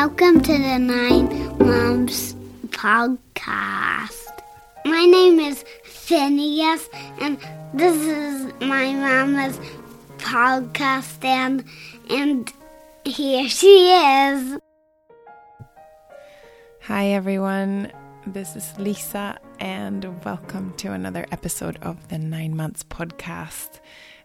Welcome to the Nine Moms podcast. My name is Phineas, and this is my mama's podcast, and, and here she is. Hi, everyone. This is Lisa, and welcome to another episode of the Nine Months podcast.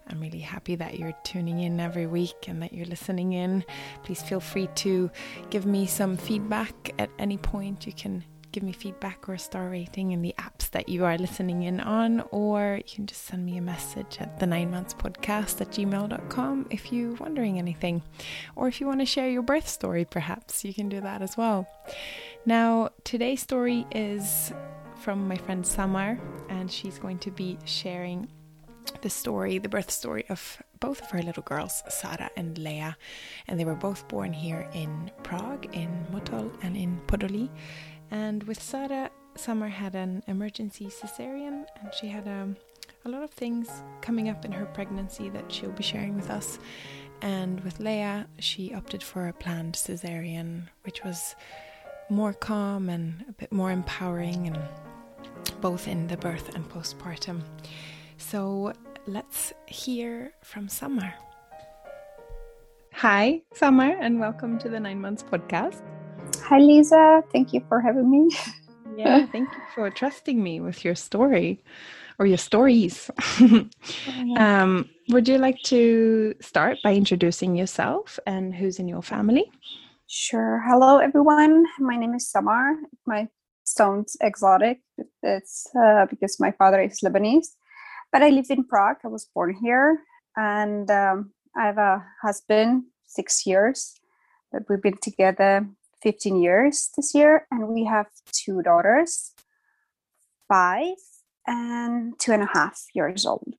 I'm really happy that you're tuning in every week and that you're listening in. Please feel free to give me some feedback at any point. You can give me feedback or a star rating in the apps that you are listening in on, or you can just send me a message at the nine months podcast at gmail.com if you're wondering anything. Or if you want to share your birth story, perhaps you can do that as well. Now, today's story is from my friend Samar, and she's going to be sharing the story, the birth story of both of her little girls, Sára and Lea. And they were both born here in Prague, in Motol and in Podoli. And with Sára, Samar had an emergency cesarean, and she had um, a lot of things coming up in her pregnancy that she'll be sharing with us. And with Lea, she opted for a planned cesarean, which was more calm and a bit more empowering, and both in the birth and postpartum. So let's hear from Samar. Hi, Samar, and welcome to the Nine Months podcast. Hi, Lisa. Thank you for having me. Yeah, thank you for trusting me with your story or your stories. um, would you like to start by introducing yourself and who's in your family? Sure. Hello, everyone. My name is Samar. My sounds exotic. It's uh, because my father is Lebanese but I live in Prague. I was born here, and um, I have a husband, six years. But we've been together 15 years this year, and we have two daughters, five and two and a half years old.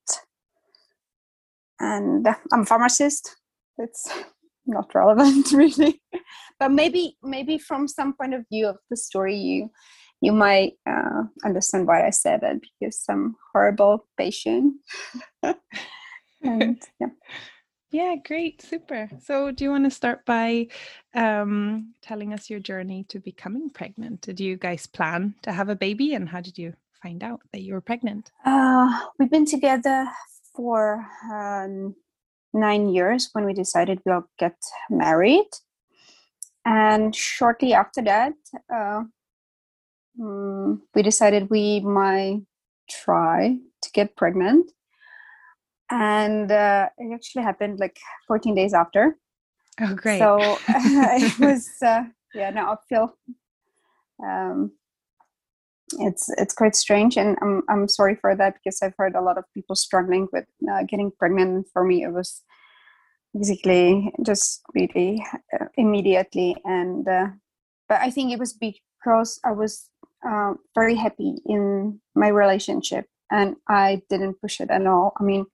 And I'm a pharmacist. It's not relevant really, but maybe maybe from some point of view of the story, you you might uh, understand why I said it because I'm horrible patient. and yeah. Yeah, great, super. So, do you want to start by um, telling us your journey to becoming pregnant? Did you guys plan to have a baby, and how did you find out that you were pregnant? Uh, we've been together for um, nine years when we decided we'll get married, and shortly after that, uh, um, we decided we might try to get pregnant. And uh, it actually happened like 14 days after. Oh great. So it was uh, yeah now i feel um, it's it's quite strange. And I'm, I'm sorry for that because i've heard a lot of people struggling with uh, getting pregnant. For me it was basically just really uh, immediately. And uh, but i think it was because i was uh, very happy in my relationship and I didn't push it at all. I mean,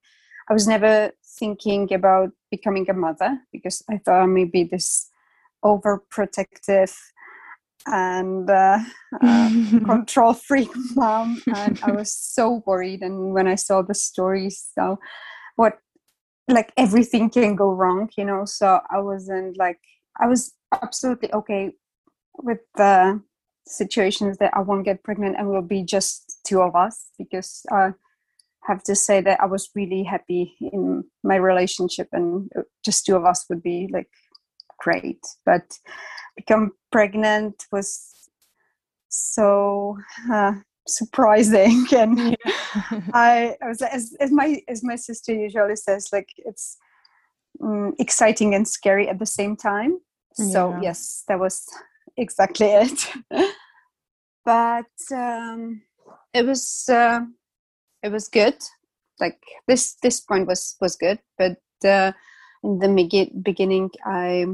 I was never thinking about becoming a mother because I thought maybe this overprotective and uh, uh, control freak mom and i was so worried and when i saw the stories so what like everything can go wrong you know so i wasn't like i was absolutely okay with the situations that I won't get pregnant and will be just two of us because I have to say that I was really happy in my relationship and just two of us would be like great. But become pregnant was so uh, surprising and. I, I was as, as my as my sister usually says like it's um, exciting and scary at the same time so yeah. yes that was exactly it. but um, it was uh, it was good. Like this this point was was good, but uh, in the beginning I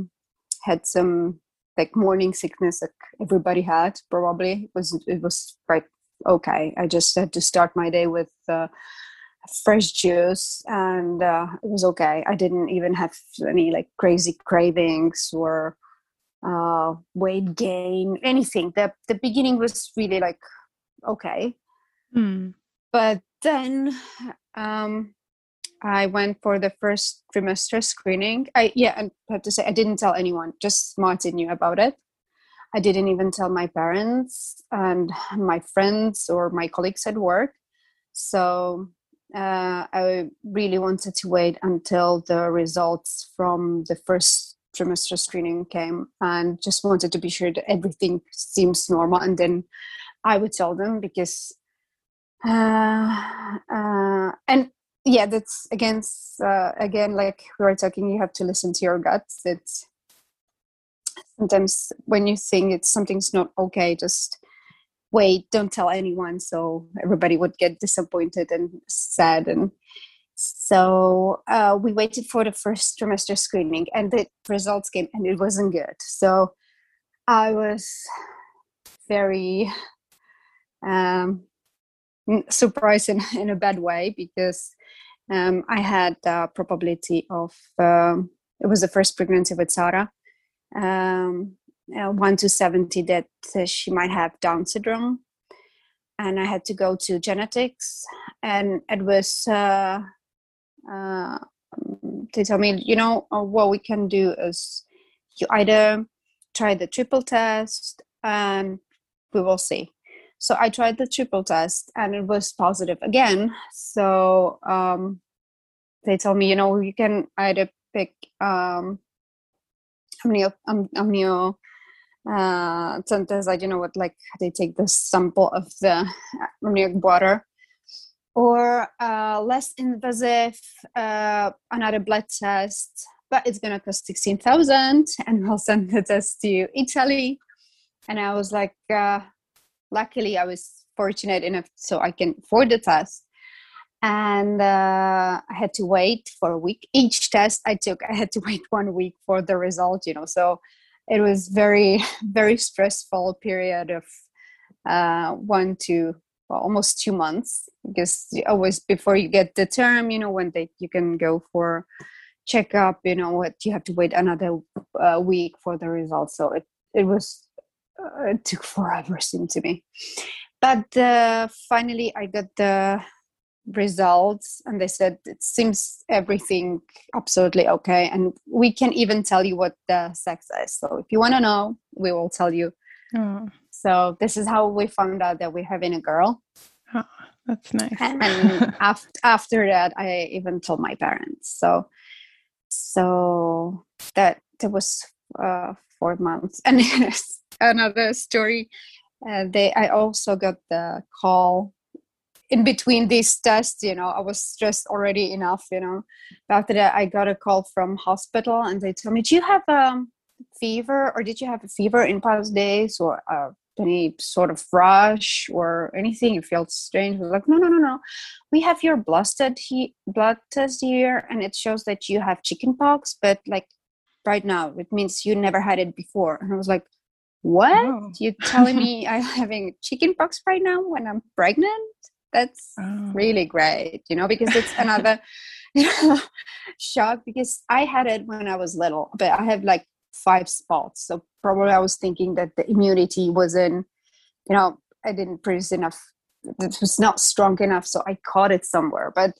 had some like morning sickness like everybody had probably it was it was quite okay i just had to start my day with uh, fresh juice and uh, it was okay i didn't even have any like crazy cravings or uh, weight gain, anything. The the beginning was really like okay, mm. but then um, I went for the first trimester screening. I yeah, and I have to say I didn't tell anyone. Just Martin knew about it. I didn't even tell my parents and my friends or my colleagues at work. So uh, I really wanted to wait until the results from the first trimester screening came and just wanted to be sure that everything seems normal. And then I would tell them because, uh, uh, and yeah, that's against, uh, again, like we were talking, you have to listen to your guts. It's sometimes when you think it's something's not okay, just wait, don't tell anyone. So everybody would get disappointed and sad. And so uh, we waited for the first trimester screening and the results came and it wasn't good. So I was very um, surprised in, in a bad way because um, I had the probability of, um, it was the first pregnancy with Sára. Um, uh, 1 to 70 that uh, she might have Down syndrome. And I had to go to genetics, and it was, uh, uh, they told me, you know, uh, what we can do is you either try the triple test and we will see. So I tried the triple test and it was positive again. So um, they told me, you know, you can either pick um, amnio, um, amnio uh, I don't know what like they take the sample of the amniotic water or uh, less invasive uh, another blood test but it's gonna cost 16,000 and we'll send the test to Italy and I was like uh, luckily I was fortunate enough so I can afford the test. And uh, I had to wait for a week. Each test I took I had to wait one week for the result you know so it was very very stressful period of uh, one to well, almost two months because always before you get the term you know when they you can go for checkup you know what you have to wait another uh, week for the results. So it it was uh, it took forever seemed to me. But uh, finally i got the results and they said it seems everything absolutely okay and we can even tell you what the sex is. So if you want to know we will tell you. Oh. So this is how we found out that we're having a girl. Oh, that's nice. And, after, after that i even told my parents. So so that that was uh, four months. And another story. Uh, they i also got the call in between these tests you know i was stressed already enough you know. After that i got a call from hospital and they told me do you have a um, fever or did you have a fever in past days or uh, any sort of rush or anything it felt strange was like no no no no we have your blood test he- blood test here and it shows that you have chickenpox but like right now it means you never had it before and i was like what oh. you telling me i'm having chickenpox right now when i'm pregnant that's oh. really great you know because it's another you know, shock because i had it when i was little but i have like five spots. So probably i was thinking that the immunity wasn't you know i didn't produce enough it was not strong enough so i caught it somewhere. But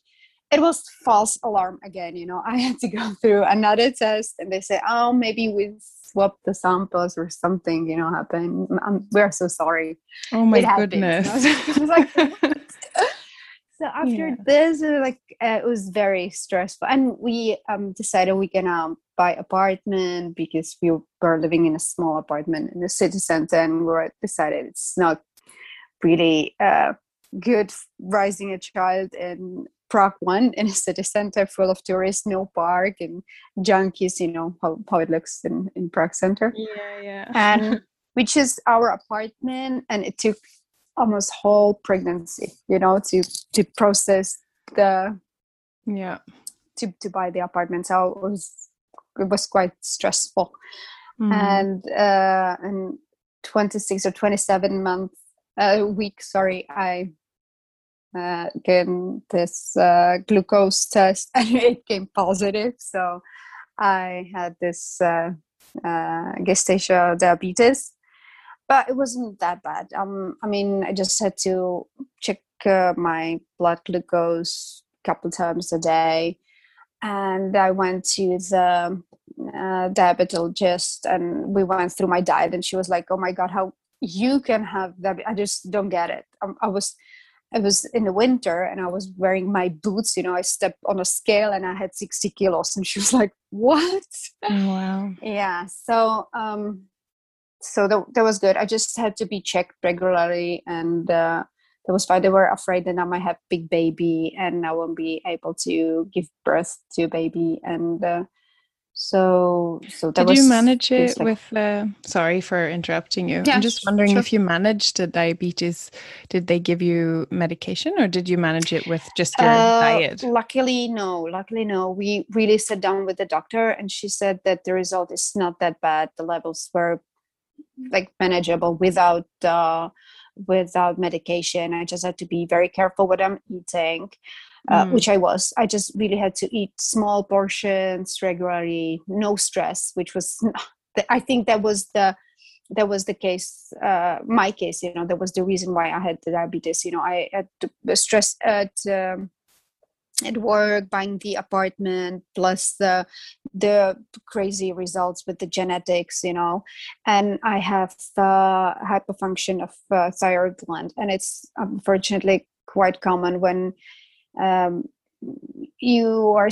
it was false alarm again you know i had to go through another test and they say oh maybe we swapped the samples or something you know happened. I'm, we're so sorry. Oh my goodness. I was like, so after yeah. this like uh, it was very stressful. And we um, decided we're gonna buy apartment because we were living in a small apartment in the city center and we decided it's not really uh, good raising a child in Prague one in a city center full of tourists, no park and junkies, you know how, how it looks in, in Prague center. Yeah, yeah. and which is our apartment and it took almost whole pregnancy you know to to process the yeah to to buy the apartment so it was it was quite stressful mm. and uh and 26 or 27 month uh, week sorry i uh this uh glucose test and it came positive so i had this uh, uh gestational diabetes but it wasn't that bad. Um, I mean, I just had to check uh, my blood glucose a couple times a day and i went to the uh, diabetologist and we went through my diet and she was like oh my god how you can have that i just don't get it um, i was I was in the winter and I was wearing my boots. You know, I stepped on a scale and I had 60 kilos. And she was like, What? Wow. yeah. So, um, so that, that was good. I just had to be checked regularly and uh, that was fine. They were afraid that I might have big baby and I won't be able to give birth to a baby. And uh, so so did you manage it like, with uh, sorry for interrupting you yeah, i'm just wondering sure. if you managed the diabetes did they give you medication or did you manage it with just your uh, diet luckily no luckily no we really sat down with the doctor and she said that the result is not that bad the levels were like manageable without uh without medication i just had to be very careful what i'm eating uh, mm. which I was. I just really had to eat small portions regularly, no stress, which was, I think that was the, that was the case, uh, my case, you know, that was the reason why I had the diabetes. You know, I had the stress at, um, at work, buying the apartment, plus the the crazy results with the genetics, you know, and I have uh, hyperfunction of uh, thyroid gland, and it's unfortunately quite common when um, you are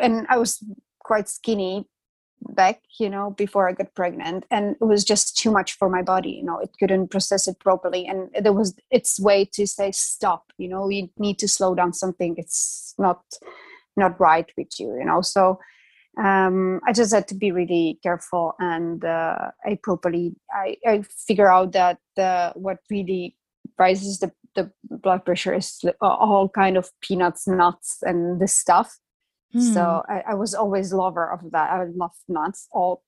and i was quite skinny back you know before i got pregnant and it was just too much for my body you know it couldn't process it properly and there was its way to say stop you know you need to slow down something it's not not right with you you know so um, I just had to be really careful and uh, I properly I, I figure out that uh, what really rises the the blood pressure is all kind of peanuts, nuts, and this stuff. Mm. So I, I, was always lover of that. I love nuts, all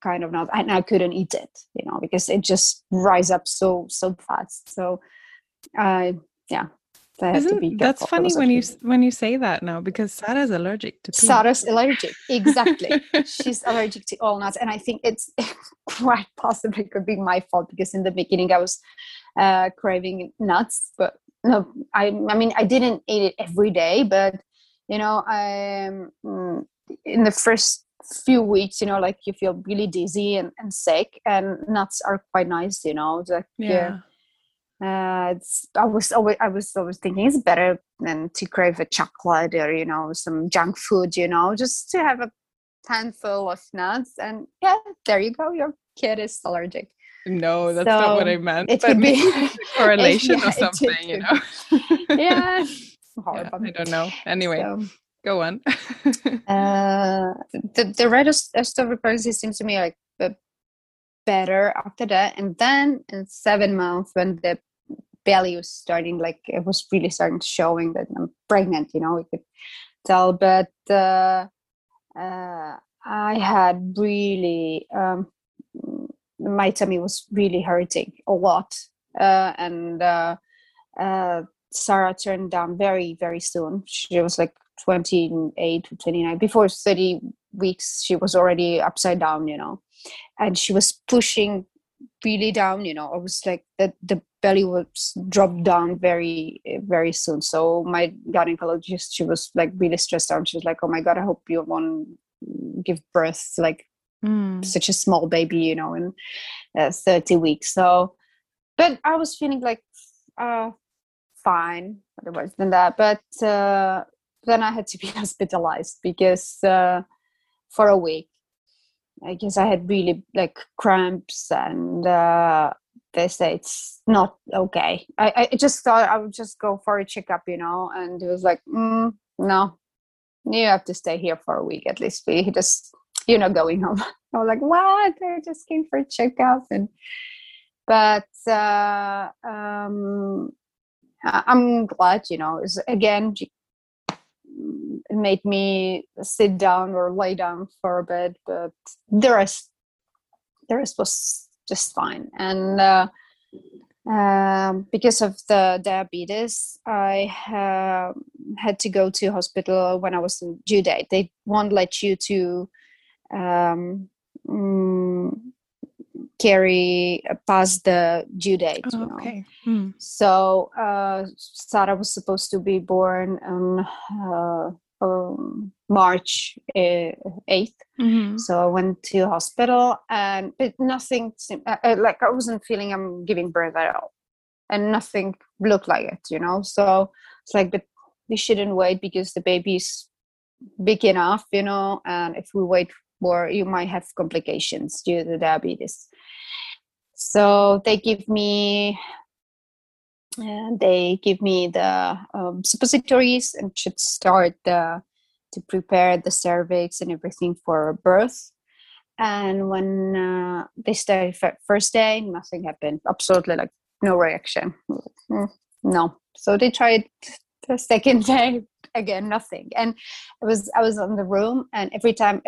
kind of nuts, and I couldn't eat it, you know, because it just rise up so so fast. So, uh, yeah, isn't, that's funny when you when you say that now because Sára's allergic to peanuts. Sára's allergic, exactly. She's allergic to all nuts, and I think it's quite possibly could be my fault because in the beginning I was uh, craving nuts, but no, I I mean I didn't eat it every day, but you know um, in the first few weeks you know like you feel really dizzy and, and sick and nuts are quite nice you know like yeah. yeah uh, it's I was always I was always thinking it's better than to crave a chocolate or you know some junk food, you know, just to have a handful of nuts and yeah, there you go, your kid is allergic. No, that's so not what I meant. It could be a correlation yeah, or something, it, it, you know. yeah. Yeah. I don't know. Anyway. So, go on. uh, the the rest of pregnancy seems to me like better after that, and then in seven months when the belly was starting like it was really starting showing that i'm pregnant you know we could tell but uh, uh, i had really um, my tummy was really hurting a lot uh, and uh, uh, sára turned down very very soon. She was like 28 to 29 before 30 weeks she was already upside down you know. And she was pushing really down you know. I was like the, the belly was dropped down very very soon. So my gynecologist she was like really stressed out. She was like oh my god i hope you won't give birth like mm. such a small baby you know in uh, 30 weeks. So but i was feeling like uh fine otherwise than that but uh then i had to be hospitalized because uh for a week I guess I had really like cramps and uh, they say it's not okay. I, I just thought I would just go for a checkup, you know, and it was like, mm, no, you have to stay here for a week at least. We just, you're not going home. I was like, what? I just came for a checkup. And, but uh, um, I'm glad, you know, again, it made me sit down or lay down for a bit, but the rest, the rest was just fine. And uh, um, because of the diabetes, I uh, had to go to hospital when I was due date. They won't let you to um, mm, carry uh, past the due date. Oh, you know? okay. Mm. So uh, Sára was supposed to be born on uh, um, March uh, eighth. Mhm. So I went to hospital, and but nothing. seem- Uh, uh, like I wasn't feeling I'm giving birth at all, and nothing looked like it. You know, so it's like, but we shouldn't wait because the baby's big enough. You know, and if we wait more, you might have complications due to diabetes. So they give me. Uh, they give me the um, suppositories and should start the to prepare the cervix and everything for birth. And when uh, they started first day, nothing happened. Absolutely, like no reaction. Mm, No. So they tried the second day again, nothing. And it was I was on the room, and every time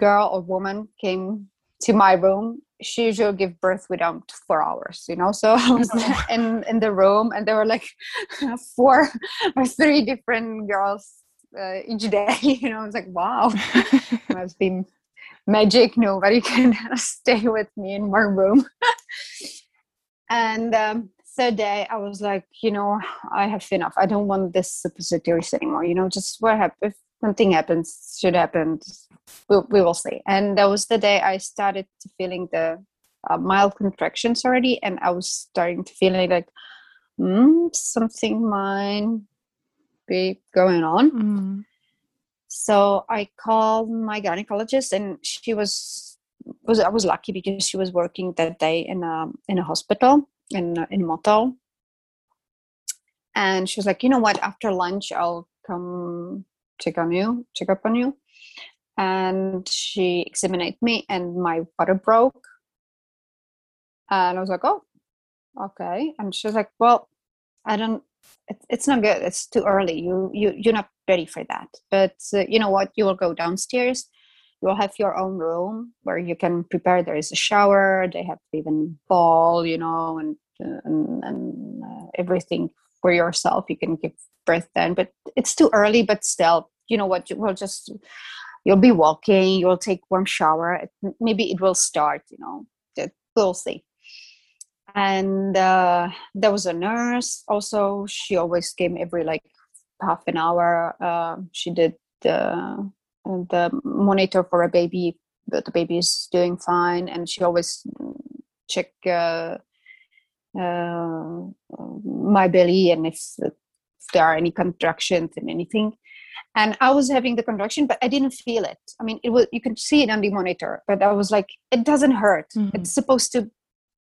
girl or woman came to my room, she usually give birth without four hours. You know, so I was Oh. in in the room, and there were like four or three different girls uh, each day. You know, I was like, wow, must be magic. Nobody can stay with me in one room. and um, third day, I was like, you know, I have enough. I don't want this suppositories anymore. You know, just what happens. Something happens, should happen. We, we will see. And that was the day I started feeling the uh, mild contractions already, and I was starting to feeling like, mm, something might be going on. Mm. So I called my gynecologist, and she was was I was lucky because she was working that day in a in a hospital in in Motol, and she was like, you know what? After lunch, I'll come check on you, check up on you. And she examined me, and my water broke. And I was like, oh, okay. And she was like, well, I don't. It, it's not good. It's too early. You you you're not ready for that. But uh, you know what? You will go downstairs. You will have your own room where you can prepare. There is a shower. They have even ball, you know, and and, and uh, everything for yourself. You can give birth then, but it's too early. But still, you know what? Will just you'll be walking. You'll take warm shower. Maybe it will start. You know, we'll see and uh, there was a nurse also she always came every like half an hour uh, she did the the monitor for a baby the baby is doing fine and she always check uh, my belly and if, if there are any contractions and anything. And i was having the contraction but i didn't feel it. I mean it was you can see it on the monitor but i was like it doesn't hurt. Mhm. it's supposed to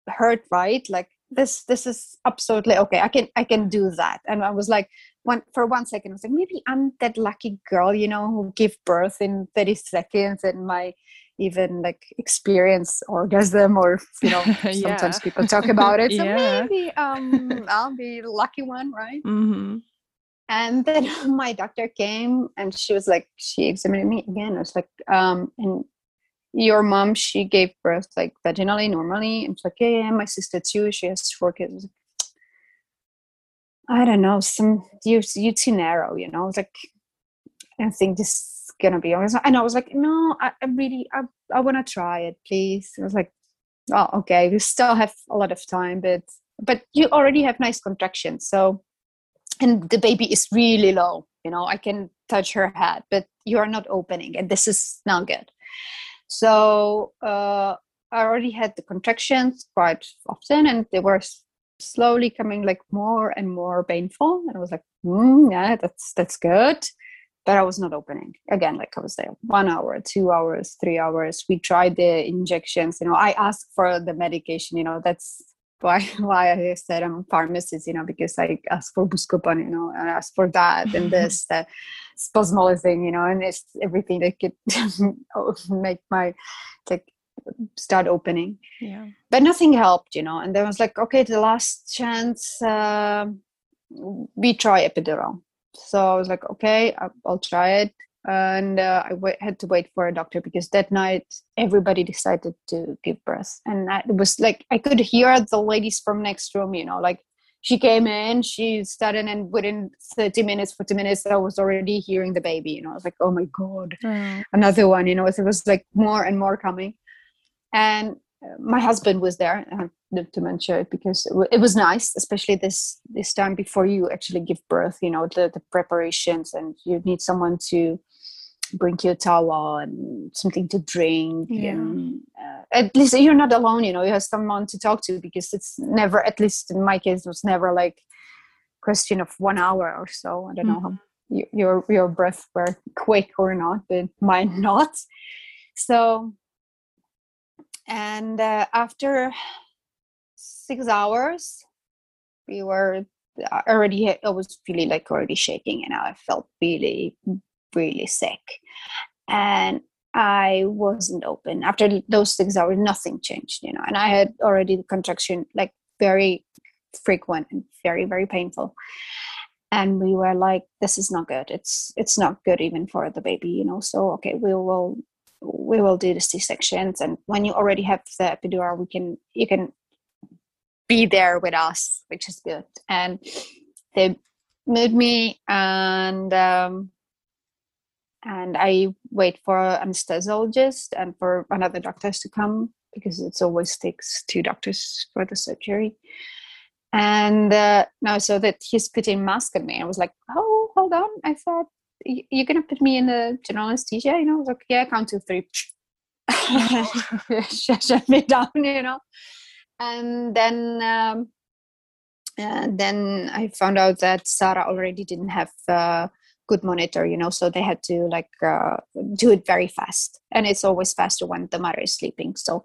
hurt right? Like this this is absolutely okay. I can i can do that. And i was like one for one second i was like maybe i'm that lucky girl you know who give birth in 30 seconds and my even like experience orgasm or you know Yeah. sometimes people talk about it so Yeah. maybe um i'll be the lucky one right? Hmm and then my doctor came and she was like she examined me again. I was like um and your mom she gave birth like vaginally normally? And she's like yeah, yeah my sister too. She has four kids. I was like, i don't know. Some you you too narrow you know? Like i think this is gonna be honest and i was like no i, I really i, I want to try it please. I was like oh okay we still have a lot of time but but you already have nice contractions so and the baby is really low you know i can touch her head but you are not opening and this is not good. So uh, i already had the contractions quite often and they were slowly coming like more and more painful and i was like mm, yeah that's that's good but i was not opening again like i was there one hour two hours three hours we tried the injections you know i asked for the medication you know that's why why I said I'm a pharmacist, you know, because I asked for Buscopan, you know, and I asked for that and this, that spasmolizing, you know, and it's everything that could make my like start opening. Yeah. But nothing helped, you know. And then I was like, okay, the last chance, um we try epidural. So I was like, okay, I'll, try it. And uh, I had to wait for a doctor because that night everybody decided to give birth, and I, it was like I could hear the ladies from next room, you know, like she came in, she started, and within thirty minutes, forty minutes, I was already hearing the baby. You know, I was like, oh my god, Oh. another one. You know, it was like more and more coming, and my husband was there. I have to mention it because it was nice, especially this this time before you actually give birth. You know the the preparations, and you need someone to bring you a towel and something to drink. Yeah. And, uh, at least you're not alone. You know you have someone to talk to because it's never. At least in my case, it was never like question of one hour or so. I don't mm-hmm. know how mm-hmm. you, your your breath were quick or not, but mine not. So and uh, after six hours we were uh, already i was feeling like already shaking and i felt really really sick. And i wasn't open. After those six hours nothing changed you know and i had already the contraction like very frequent and very very painful. And we were like this is not good. It's it's not good even for the baby you know so okay we will we will do the c-sections and when you already have the epidural we can you can be there with us which is good. And they moved me and um, and i wait for anesthesiologist and for another doctors to come because it always takes two doctors for the surgery. And uh, now so that he's putting mask on me. I was like oh hold on. I thought you're gonna put me in the general anesthesia you know? I was like yeah count to three. Shut me down you know? And then um, and then I found out that Sára already didn't have uh, good monitor you know so they had to like uh, do it very fast. And it's always faster when the mother is sleeping. So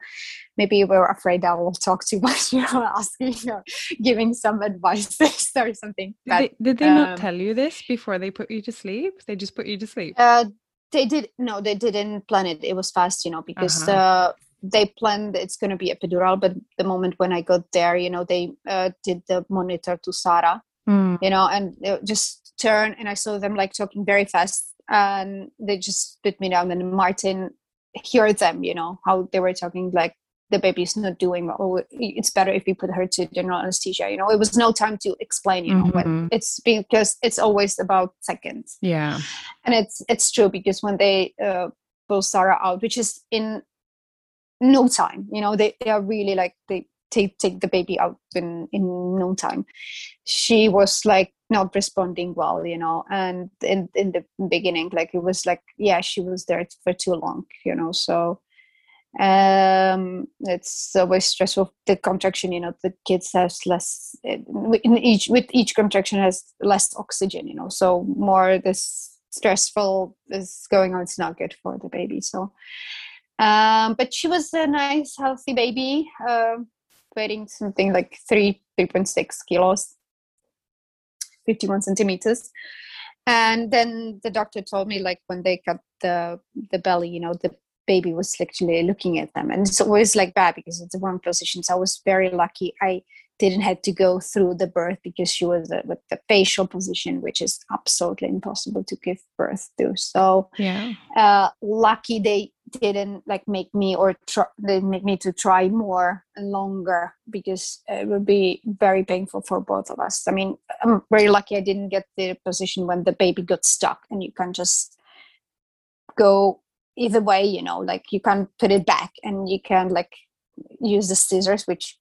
maybe we are afraid I will talk too much you know asking or giving some advice or something. But, did they, did they um, not tell you this before they put you to sleep? They just put you to sleep? Uh, they did no they didn't plan it. It was fast you know because uh-huh. uh, they planned it's going to be epidural. But the moment when i got there you know they uh, did the monitor to sára mm. you know and just turn and I saw them like talking very fast and they just put me down and Martin heard them, you know, how they were talking like the baby's not doing well. It's better if you put her to general anesthesia. You know, it was no time to explain, you know, mm-hmm. it's because it's always about seconds. Yeah. And it's it's true because when they uh, pull Sára out, which is in no time, you know, they, they are really like they take take the baby out in in no time. She was like not responding well you know and in in the beginning like it was like yeah she was there for too long you know so um it's always stressful. The contraction you know the kids has less in each with each contraction has less oxygen you know so more this stressful is going on it's not good for the baby so um but she was a nice healthy baby uh, weighing something like three 3.6 kilos 51 centimeters. And then the doctor told me like when they cut the the belly you know the baby was actually looking at them. And it's always like bad because it's the wrong position. So i was very lucky. I didn't have to go through the birth because she was uh, with the facial position which is absolutely impossible to give birth to. So yeah. uh, lucky they didn't like make me or try, they make me to try more and longer because it would be very painful for both of us. I mean i'm very lucky i didn't get the position when the baby got stuck and you can just go either way you know like you can put it back and you can like use the scissors which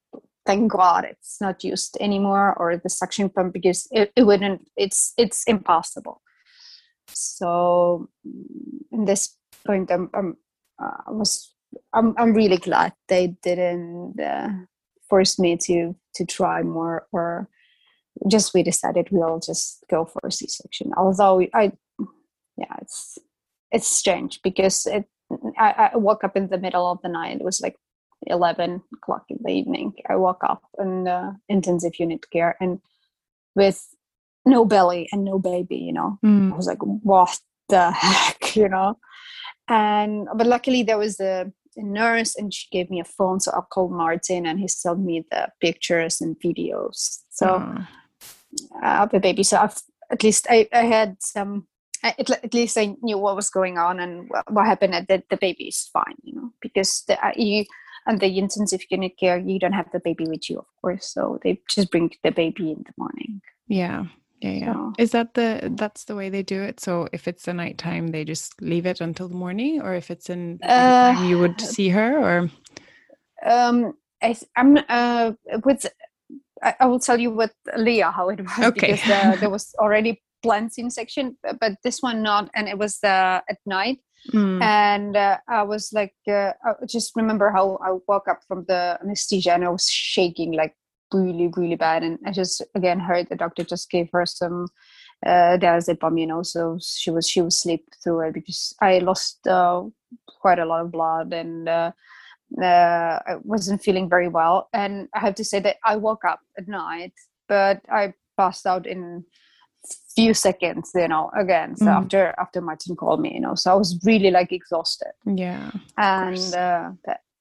thank god it's not used anymore or the suction pump because it, it wouldn't it's it's impossible so in this point i'm, I'm uh, was I'm I'm really glad they didn't uh, force me to to try more or just we decided we'll just go for a C-section. Although I yeah it's it's strange because it I, I woke up in the middle of the night. It was like 11 o'clock in the evening. I woke up in uh, intensive unit care and with no belly and no baby, you know. Mm. I was like, what the heck, you know? and but luckily there was a, a, nurse and she gave me a phone so i called martin and he sent me the pictures and videos so uh, of the baby so I've, at least I, I had some at, at least i knew what was going on and what, what happened that the baby is fine you know because the, uh, you and the intensive unit care you don't have the baby with you of course so they just bring the baby in the morning yeah yeah yeah so, is that the that's the way they do it so if it's the nighttime they just leave it until the morning or if it's in uh, you would see her or um, I, am uh, with. I, I, will tell you with Lea how it was okay. because uh, there was already planned C section, but this one not, and it was uh, at night. Mm. And uh, I was like, uh, I just remember how I woke up from the anesthesia and I was shaking like really, really bad. And I just again heard the doctor just gave her some uh, diazepam, you know, so she was she was sleep through it because I lost uh, quite a lot of blood and uh, uh, I wasn't feeling very well. And I have to say that I woke up at night, but I passed out in few seconds you know again so mm. after after martin called me you know so i was really like exhausted. Yeah and uh,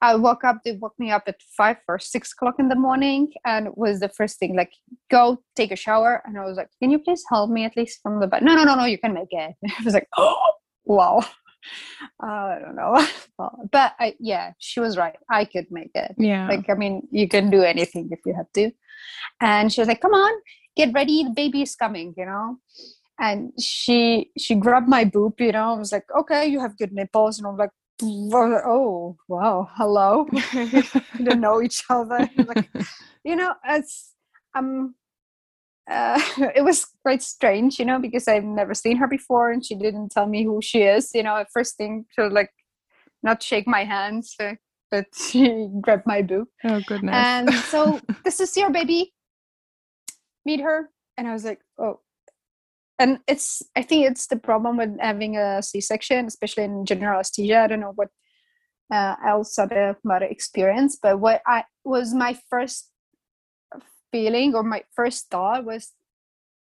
i woke up they woke me up at five or six o'clock in the morning and was the first thing like go take a shower. And i was like can you please help me at least from the bed no no no no you can make it. I was like oh wow. Uh, I don't know, but I, yeah, she was right. I could make it. Yeah, like I mean, you can do anything if you have to. And she was like, "Come on, get ready the baby is coming you know? And she she grabbed my boob you know i was like okay you have good nipples and i'm like oh wow hello. We didn't know each other. Like, you know it's um uh, it was quite strange you know because i've never seen her before and she didn't tell me who she is you know at first thing to like not shake my hands but she grabbed my boob oh goodness. And so this is your baby meet her and i was like oh. And it's i think it's the problem with having a c-section especially in general anesthesia. I don't know what uh, else other mother experience but what i was my first feeling or my first thought was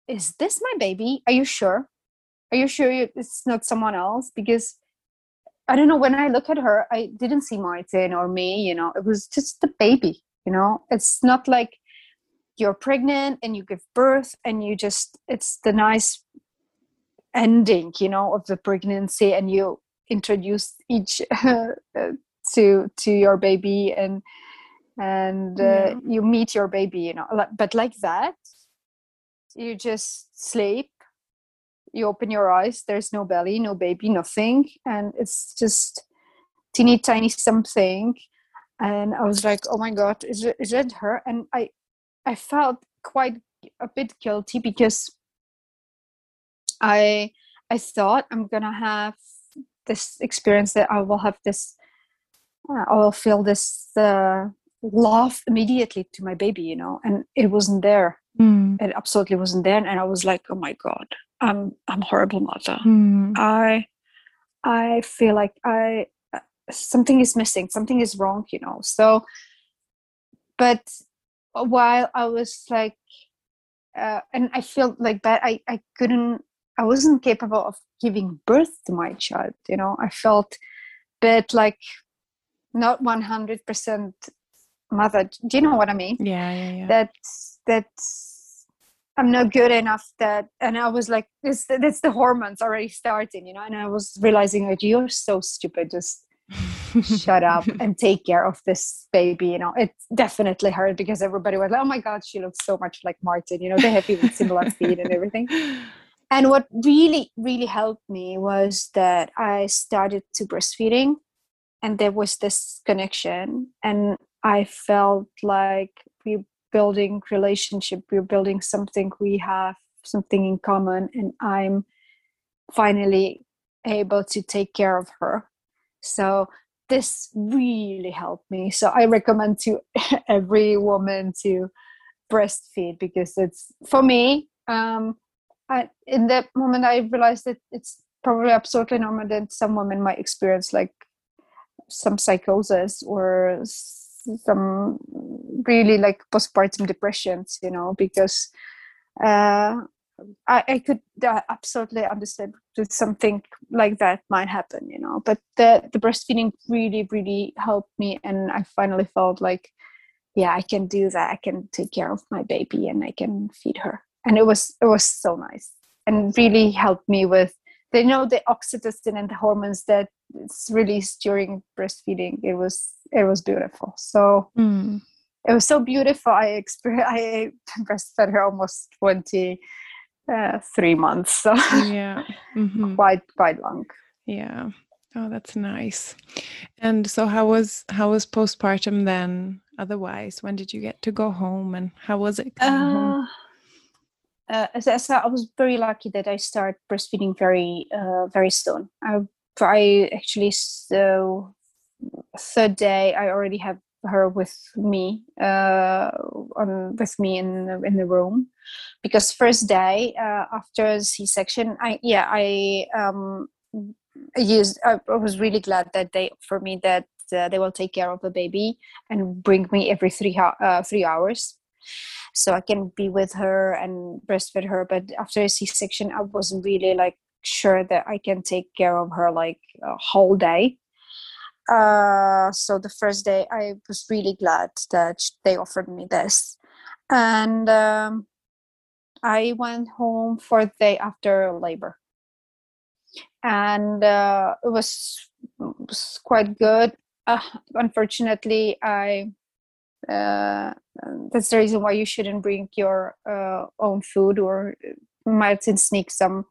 is this my baby? Are you sure? Are you sure it's not someone else? Because i don't know when i look at her i didn't see martin or me you know it was just the baby you know? It's not like you're pregnant and you give birth and you just it's the nice ending you know of the pregnancy and you introduce each uh, to to your baby and and uh, yeah. you meet your baby you know but like that you just sleep you open your eyes there's no belly no baby nothing and it's just teeny tiny something and i was like oh my god is it, is it her and i I felt quite a bit guilty because I I thought I'm gonna have this experience that I will have this uh, I will feel this uh, love immediately to my baby, you know, and it wasn't there. Mm. It absolutely wasn't there, and I was like, oh my god, I'm I'm horrible mother. Mm. I I feel like I something is missing, something is wrong, you know. So, but while I was like, uh, and I felt like that I, I couldn't, I wasn't capable of giving birth to my child. You know, I felt bit like not 100% mother. Do you know what I mean? Yeah, yeah, yeah. That, that I'm not good enough that, and I was like, this, that's the hormones already starting, you know, and I was realizing like, you're so stupid. Just, shut up and take care of this baby you know? It definitely hurt because everybody was like oh my god she looks so much like martin you know? They have even similar feet and everything. And what really really helped me was that i started to breastfeeding and there was this connection and i felt like we're building relationship we're building something we have something in common and i'm finally able to take care of her so this really helped me. So I recommend to every woman to breastfeed because it's for me. Um, I, in that moment, I realized that it's probably absolutely normal that some women might experience like some psychosis or some really like postpartum depressions, you know, because uh, I, I could uh, absolutely understand that something like that might happen, you know. But the the breastfeeding really, really helped me, and I finally felt like, yeah, I can do that. I can take care of my baby, and I can feed her. And it was it was so nice, and really helped me with they know the oxytocin and the hormones that it's released during breastfeeding. It was it was beautiful. So. Mm. It was so beautiful. I experienced. I breastfed her almost twenty uh, three months so yeah mm-hmm. quite quite long yeah Oh, that's nice. And so, how was how was postpartum then? Otherwise, when did you get to go home, and how was it? Uh, uh, as I said, I was very lucky that I started breastfeeding very uh, very soon. I, I actually so third day I already have her with me uh, on with me in in the room. Because first day uh, after C-section I yeah I um, used I, I was really glad that they for me that uh, they will take care of the baby and bring me every three uh, three hours. So I can be with her and breastfeed her but after a C-section I wasn't really like sure that I can take care of her like a whole day uh, so the first day I was really glad that they offered me this. And um, I went home for the day after labor. And uh, it was, was quite good. Uh, unfortunately I uh, that's the reason why you shouldn't bring your uh, own food or might sneak some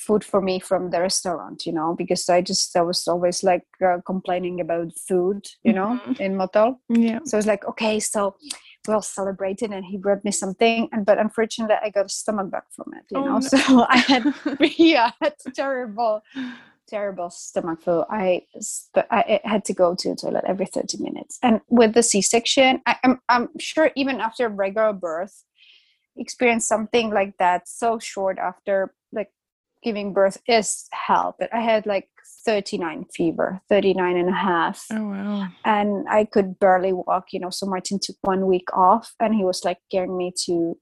food for me from the restaurant you know because i just i was always like uh, complaining about food you know mm-hmm. in Motol yeah so i was like okay so we'll celebrate it and he brought me something and but unfortunately i got a stomach bug from it you oh, know no. so i had yeah I had terrible terrible stomach flu i i had to go to the toilet every 30 minutes and with the c-section I, I'm, I'm sure even after regular birth experience something like that so short after giving birth is hell but i had like 39 fever 39 and a half. Oh wow. And i could barely walk you know so martin took one week off and he was like getting me to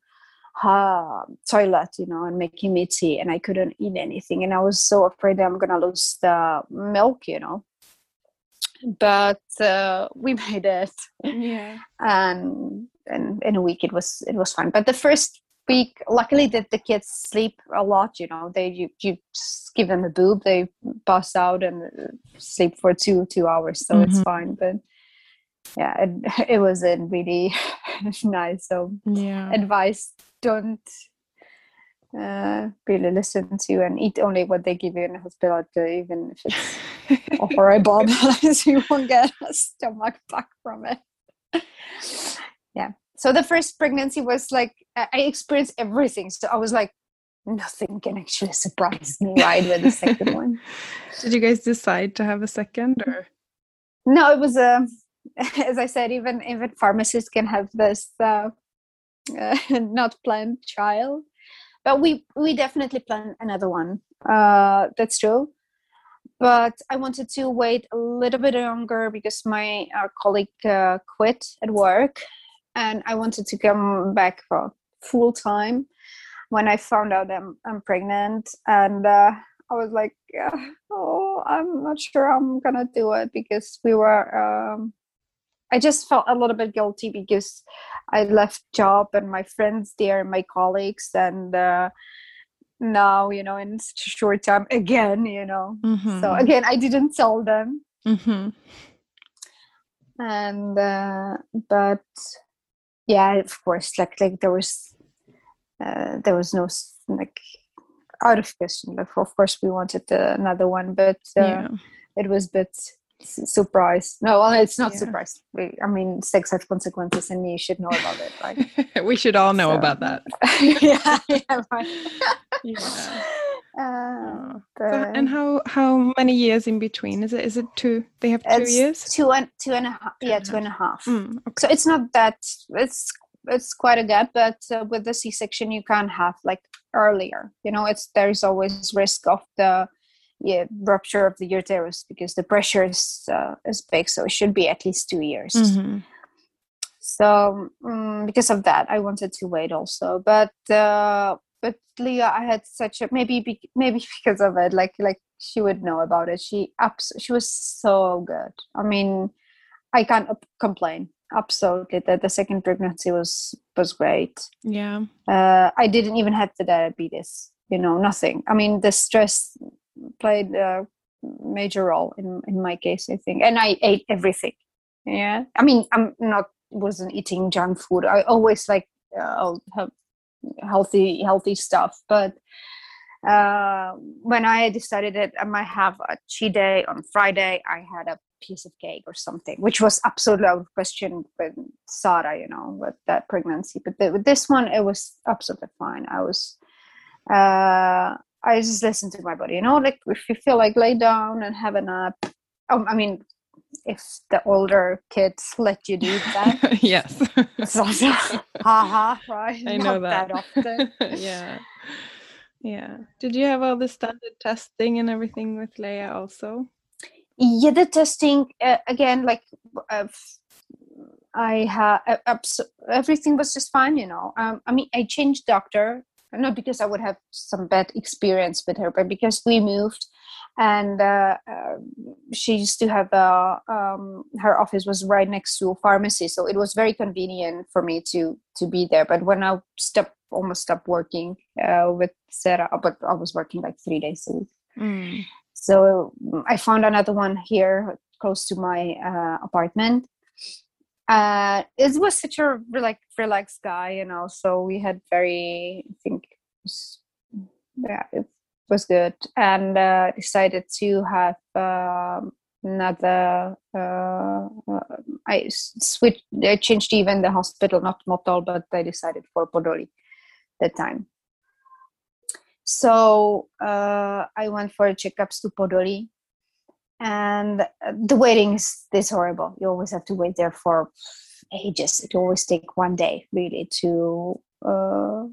uh, toilet you know and making me tea and i couldn't eat anything. And i was so afraid that i'm gonna lose the milk you know. But uh, we made it. Yeah. And and in a week it was it was fine. But the first week. Luckily that the kids sleep a lot you know. They you, you give them a boob they pass out and sleep for two two hours so mm-hmm. it's fine but yeah it, it wasn't really nice so yeah. advice don't uh, really listen to and eat only what they give you in the hospital even if it's horrible you won't get a stomach bug from it so the first pregnancy was like i experienced everything. So i was like nothing can actually surprise me right with the second one. Did you guys decide to have a second or? No it was a um, as i said even even pharmacists can have this uh, uh, not planned child but we we definitely plan another one uh, that's true. But i wanted to wait a little bit longer because my uh, colleague uh, quit at work and I wanted to come back for full time when I found out I'm, I'm pregnant. And uh, I was like, oh, I'm not sure I'm gonna do it because we were. Um, I just felt a little bit guilty because I left job and my friends there and my colleagues and uh, now you know in such a short time again you know mm-hmm. so again I didn't tell them mm-hmm. and uh, but yeah of course like like there was uh, there was no like out of question like of course we wanted uh, another one but uh, yeah. it was a bit surprise no well it's not yeah. surprise we, i mean sex has consequences and you should know about it like we should all know so. about that yeah yeah, right. yeah. Uh, so, and how how many years in between? Is it is it two they have two years? two and two and a half yeah two and a half. mm, okay. so it's not that it's it's quite a gap but uh, with the c-section you can have like earlier you know? It's there's always risk of the yeah, rupture of the uterus because the pressure is uh, is big so it should be at least two years. Mm-hmm. so um, because of that i wanted to wait also but uh, but Lea, I had such a maybe be, maybe because of it, like like she would know about it. She abs- she was so good. I mean, I can't complain. Absolutely, that the second pregnancy was was great. Yeah, uh, I didn't even have the diabetes. You know, nothing. I mean, the stress played a major role in in my case, I think, and I ate everything. Yeah, I mean, I'm not wasn't eating junk food. I always like uh, I'll have healthy healthy stuff but uh, when I decided that I might have a cheat day on Friday, I had a piece of cake or something, which was absolutely out of question with Sára, you know, with that pregnancy. But the, with this one, it was absolutely fine. I was, uh, I just listened to my body, you know, like if you feel like lay down and have a nap. Oh, I mean, if the older kids let you do that. yes. It's also haha, right? I know Not that. often. yeah. Yeah. Did you have all the standard testing and everything with Lea also? yeah the testing uh, again like uh, i had uh, everything was just fine you know um, i mean i changed doctor not because i would have some bad experience with her but because we moved and uh, uh, she used to have a um, her office was right next to a pharmacy so it was very convenient for me to to be there but when i stopped almost stopped working uh, with sára but i was working like three days a week Mm. so mm, I found another one here close to my uh, apartment. Uh, it was such a like relaxed guy, you know. So we had very, I think, it was, yeah, it was good, and uh, decided to have um, another. Uh, I switched. I changed even the hospital, not Motol, but I decided for Podoli that time. So uh, I went for checkups to Podoli, and uh, the waiting is this horrible. You always have to wait there for ages. It always take one day really to uh,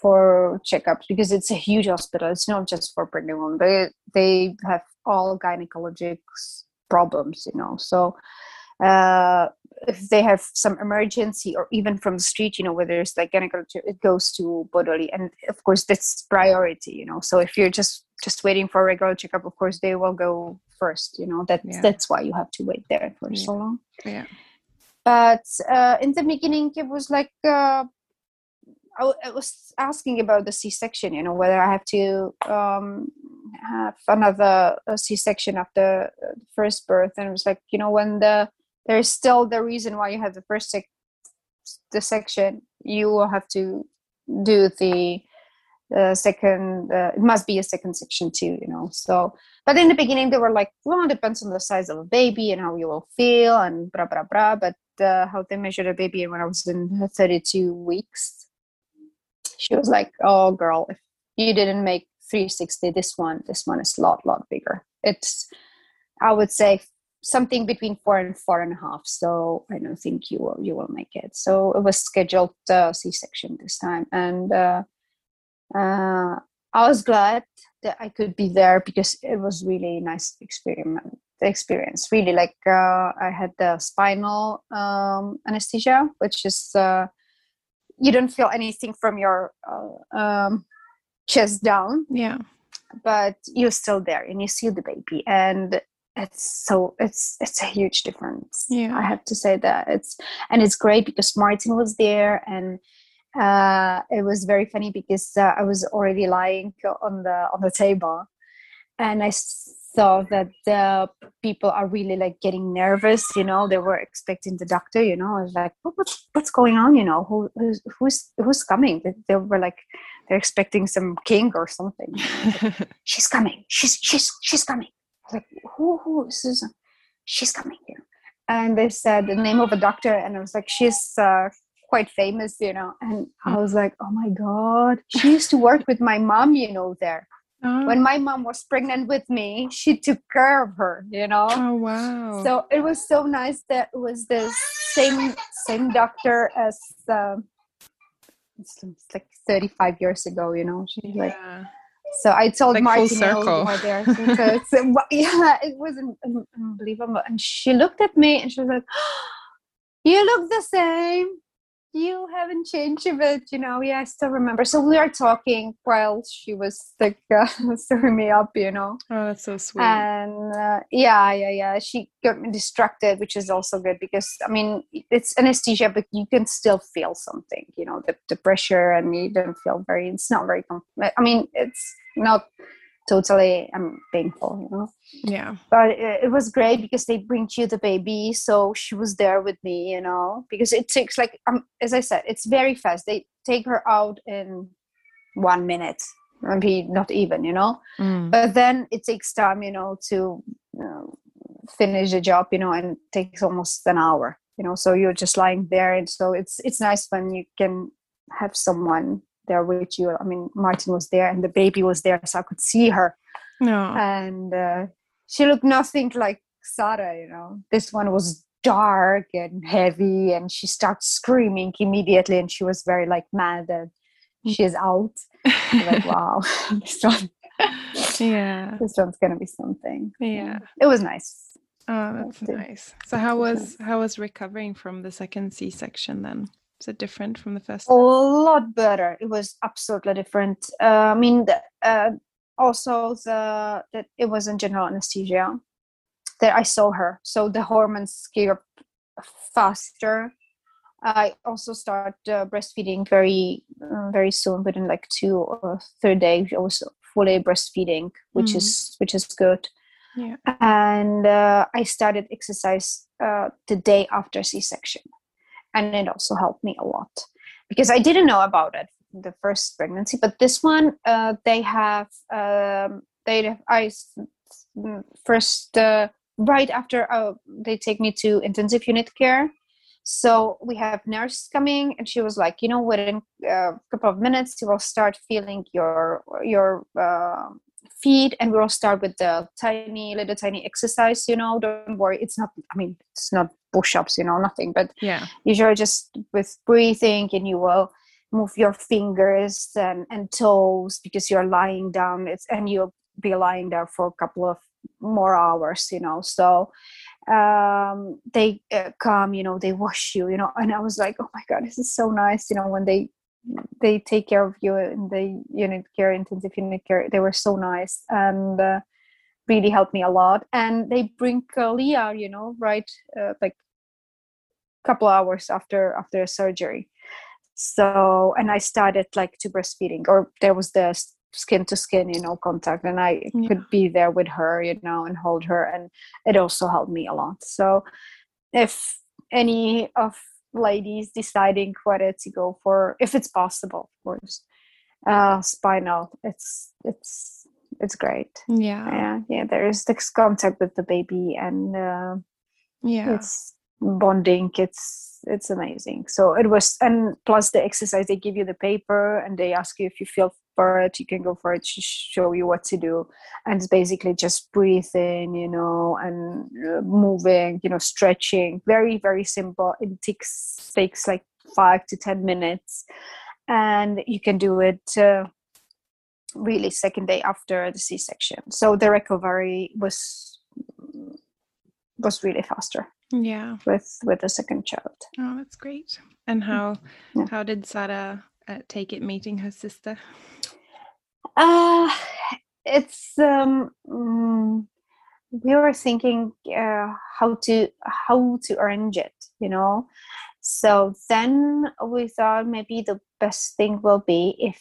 for checkups because it's a huge hospital. It's not just for pregnant women. They they have all gynecologic problems, you know. So uh, if they have some emergency or even from the street, you know, whether it's like gynecology, it goes to Podoli, and of course that's priority, you know. So if you're just just waiting for a regular checkup, of course they will go first, you know. That's Yeah. that's why you have to wait there for Yeah. so long. Yeah. But uh, in the beginning, it was like uh, I, w- I was asking about the C-section, you know, whether I have to um, have another uh, C-section after uh, the first birth, and it was like, you know, when the there's still the reason why you have the first sec- the section, you will have to do the uh, second. Uh, it must be a second section too, you know. So, but in the beginning, they were like, well, it depends on the size of a baby and how you will feel and blah blah blah. But uh, how they measure the baby, when I was in 32 weeks, she was like, "Oh, girl, if you didn't make 360, this one, this one is a lot, lot bigger. It's, I would say, something between four and four and a half. So I don't think you will, you will make it. So it was scheduled uh, C-section this time, and uh, I was glad that I could be there because it was really nice experiment. Experience really like uh, I had the spinal um, anesthesia, which is uh, you don't feel anything from your uh, um, chest down, Yeah. but you're still there and you see the baby, and it's so it's it's a huge difference. Yeah. I have to say that it's and it's great because Martin was there and uh, it was very funny because uh, I was already lying on the on the table, and I saw that the people are really like getting nervous. You know, they were expecting the doctor. You know, I was like, what, what's what's going on? You know, who who's who's who's coming? They, they were like, they're expecting some king or something. she's coming. She's she's she's coming. I was like, who who is this? She's coming here. And they said the name of a doctor, and I was like, she's uh, quite famous, you know. And I was like, oh my god, she used to work with my mom, you know, there. oh, When my mom was pregnant with me, she took care of her, you know. oh, wow. So it was so nice that it was the same same doctor as um, it's like 35 years ago, you know. She's like so I told Like Martin there because yeah, it was un- un- unbelievable. And she looked at me and she was like, "You look the same. You haven't changed a bit, you know." Yeah, I still remember. So we are talking while she was like uh, sewing me up, you know. Oh, that's so sweet. And uh, yeah, yeah, yeah. She got me distracted, which is also good because I mean it's anesthesia, but you can still feel something, you know, the, the pressure, and you don't feel very. It's not very. Com- I mean, it's not totally um, painful, you know. yeah. But it, it was great because they bring you the baby, so she was there with me, you know. Because it takes like um, as I said, it's very fast. They take her out in one minute maybe not even you know Mm. but then it takes time you know to uh, finish the job you know and takes almost an hour you know so you're just lying there and so it's it's nice when you can have someone there with you i mean martin was there and the baby was there so i could see her No. and uh, she looked nothing like Sára, you know. This one was dark and heavy, and she started screaming immediately, and she was very like mad that she's out. Like, wow, this one, yeah. this one's gonna be something. Yeah. it was nice. Oh, That's nice. So how was how was recovering from the second C section then? Is it different from the first? A lot better. It was absolutely different. Uh, I mean, the, uh, also the that it was in general anesthesia that I saw her, so the hormones came up faster. I also start uh, breastfeeding very uh, very soon, within like two or three days. I was fully breastfeeding, which Mhm. is which is good. Yeah. And uh, I started exercise uh, the day after C-section, and it also helped me a lot because I didn't know about it the first pregnancy, but this one uh, they have um, they I first uh, right after uh, they take me to intensive unit care. So we have nurse coming, and she was like, you know, within a couple of minutes, you will start feeling your your uh, feet, and we'll start with the tiny, little tiny exercise. You know, don't worry, it's not. I mean, it's not push-ups, you know, nothing, but Yeah. usually just with breathing and you will move your fingers and, and toes because you're lying down it's and you'll be lying there for a couple of more hours you know so um they uh, come you know they wash you you know and i was like oh my god this is so nice you know when they they take care of you in the unit care intensive unit care they were so nice and uh, really helped me a lot and they bring uh, lea you know right uh, like couple hours after after a surgery so and i started like to breastfeeding or there was the skin to skin you know contact and i Yeah. could be there with her you know and hold her and it also helped me a lot so if any of ladies deciding whether to go for if it's possible of course uh spinal it's it's it's great Yeah. yeah yeah there is this contact with the baby and uh, Yeah. it's bonding it's it's amazing. So it was and plus the exercise they give you the paper and they ask you if you feel for it you can go for it to show you what to do. And it's basically just breathing you know and uh, moving you know stretching. Very very simple. It takes takes like five to ten minutes. And you can do it uh, really second day after the c-section so the recovery was was really faster Yeah. with with the second child. Oh, that's great. And how Yeah. how did Sára uh, take it meeting her sister? Uh it's um mm, we were thinking uh, how to how to arrange it, you know. So then we thought maybe the best thing will be if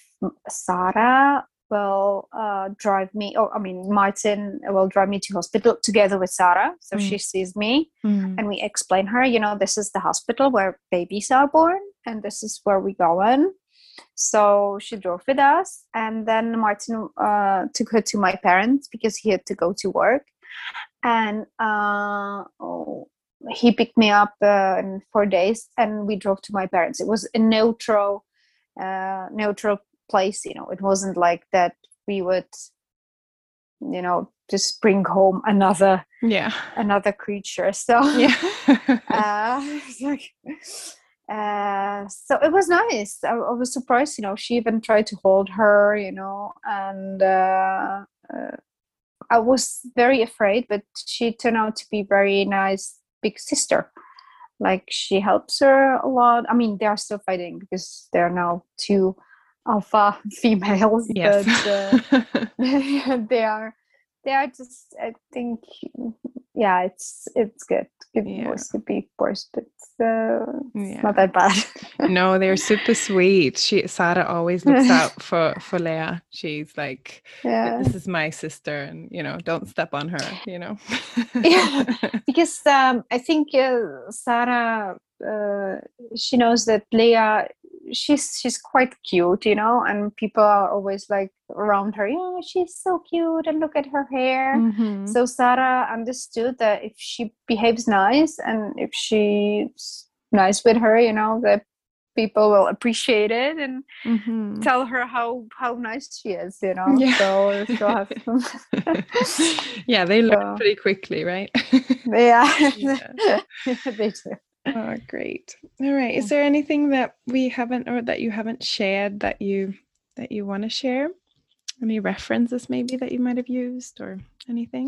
Sára will uh, drive me, or I mean Martin will drive me to hospital together with Sára, so Mm. she sees me. Mm. and we explain her you know this is the hospital where babies are born and this is where we go in so she drove with us and then martin uh, took her to my parents because he had to go to work and uh, oh, he picked me up uh, in four days and we drove to my parents it was a neutral uh, neutral place you know it wasn't like that we would you know just bring home another Yeah. another creature so Yeah. uh, like, uh, so it was nice. I, I was surprised, you know. She even tried to hold her, you know, and uh, uh, I was very afraid, but she turned out to be very nice big sister. Like she helps her a lot. I mean, they are still fighting because they're now two alpha females, yes. but uh, they are they are just i think yeah it's it's good good Yeah. boys could be worse but uh, it's Yeah. not that bad no, they're super sweet. She Sára always looks out for for Lea. She's like, yeah this is my sister, and you know, don't step on her. You know. Yeah. because um i think uh, sára uh, she knows that lea she's she's quite cute you know and people are always like around her yeah, she's so cute and look at her hair Mhm. so sára understood that if she behaves nice and if she's nice with her you know that people will appreciate it and Mhm. tell her how how nice she is you know Yeah. so she'll have some yeah, they learn So- pretty quickly, right? yeah, Yeah. they do oh, great. All right. Is there anything that we haven't or that you haven't shared that you that you want to share? Any references maybe that you might have used or anything?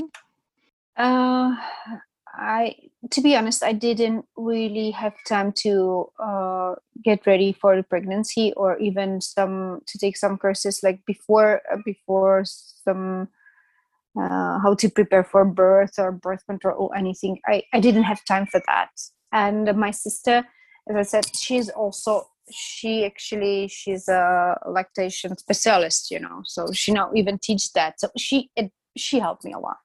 Uh, I, to be honest, I didn't really have time to uh, get ready for the pregnancy, or even some to take some courses like before uh, before some uh, how to prepare for birth or birth control or anything. I I didn't have time for that. And my sister, as I said, she's also she actually she's a lactation specialist, you know, so she now even teach that. So she it, she helped me a lot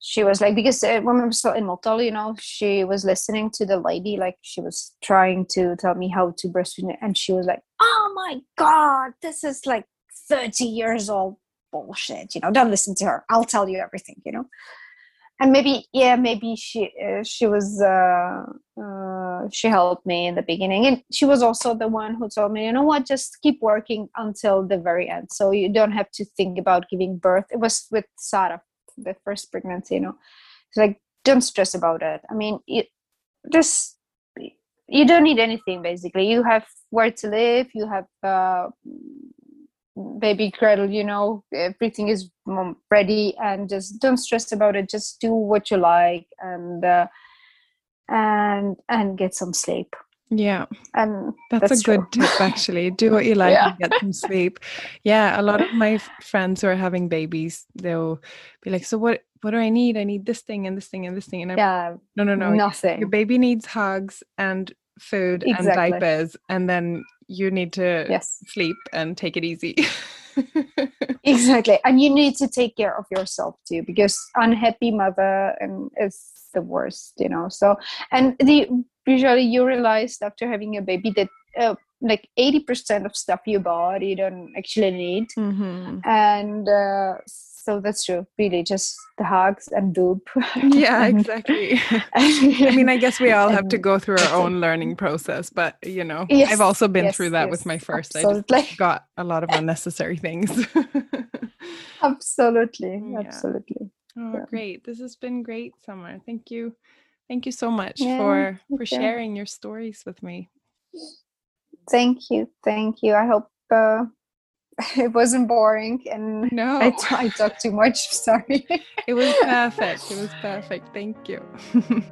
she was like because uh, when I was still in Motol, you know, she was listening to the lady, like she was trying to tell me how to breastfeed, and she was like, "Oh my god, this is like thirty years old bullshit." You know, don't listen to her. I'll tell you everything. You know, and maybe yeah, maybe she uh, she was uh, uh, she helped me in the beginning, and she was also the one who told me, you know what, just keep working until the very end, so you don't have to think about giving birth. It was with Sára the first pregnancy you know. It's like don't stress about it. I mean you just you don't need anything basically. You have where to live. You have uh, baby cradle you know everything is ready and just don't stress about it just do what you like and uh, and and get some sleep Yeah. and That's, That's a good tip, actually. Do what you like Yeah. and get some sleep. Yeah, a lot of my friends who are having babies, they'll be like, "So what? What do I need? I need this thing and this thing and this thing." And I'm yeah no, no, no. nothing Your baby needs hugs and food and diapers, and then you need to yes sleep and take it easy. exactly and you need to take care of yourself too because unhappy mother and is the worst you know so and the usually you realize after having a baby that uh, like 80% of stuff you bought you don't actually need Mhm. and uh, so that's true really just the hugs and boob Yeah, And- exactly. I mean, I guess we all have to go through our own learning process, but you know, Yes, I've also been yes, through that with my first. I just absolutely got a lot of unnecessary things. absolutely Yeah. absolutely oh, Yeah. great! This has been great, Samar. Thank you, thank you so much Yeah, for for sharing your stories with me. thank you thank you i hope uh, it wasn't boring and No, I, t- I talk too much sorry it was perfect. It was perfect. Thank you.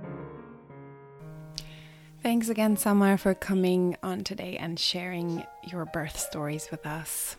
Thanks again, Samar, for coming on today and sharing your birth stories with us.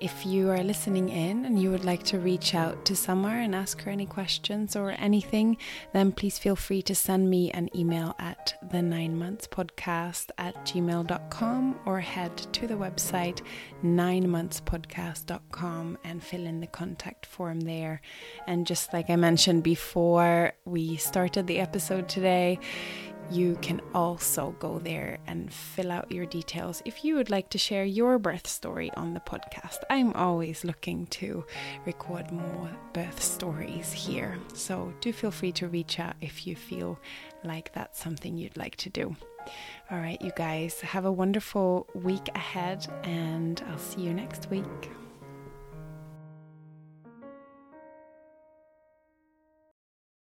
If you are listening in and you would like to reach out to Samar and ask her any questions or anything, then please feel free to send me an email at the nine months podcast at gmail.com or head to the website nine montspodcast.com and fill in the contact form there. And just like I mentioned before we started the episode today, you can also go there and fill out your details if you would like to share your birth story on the podcast. I'm always looking to record more birth stories here, so do feel free to reach out if you feel like that's something you'd like to do. All right, you guys, have a wonderful week ahead, and I'll see you next week.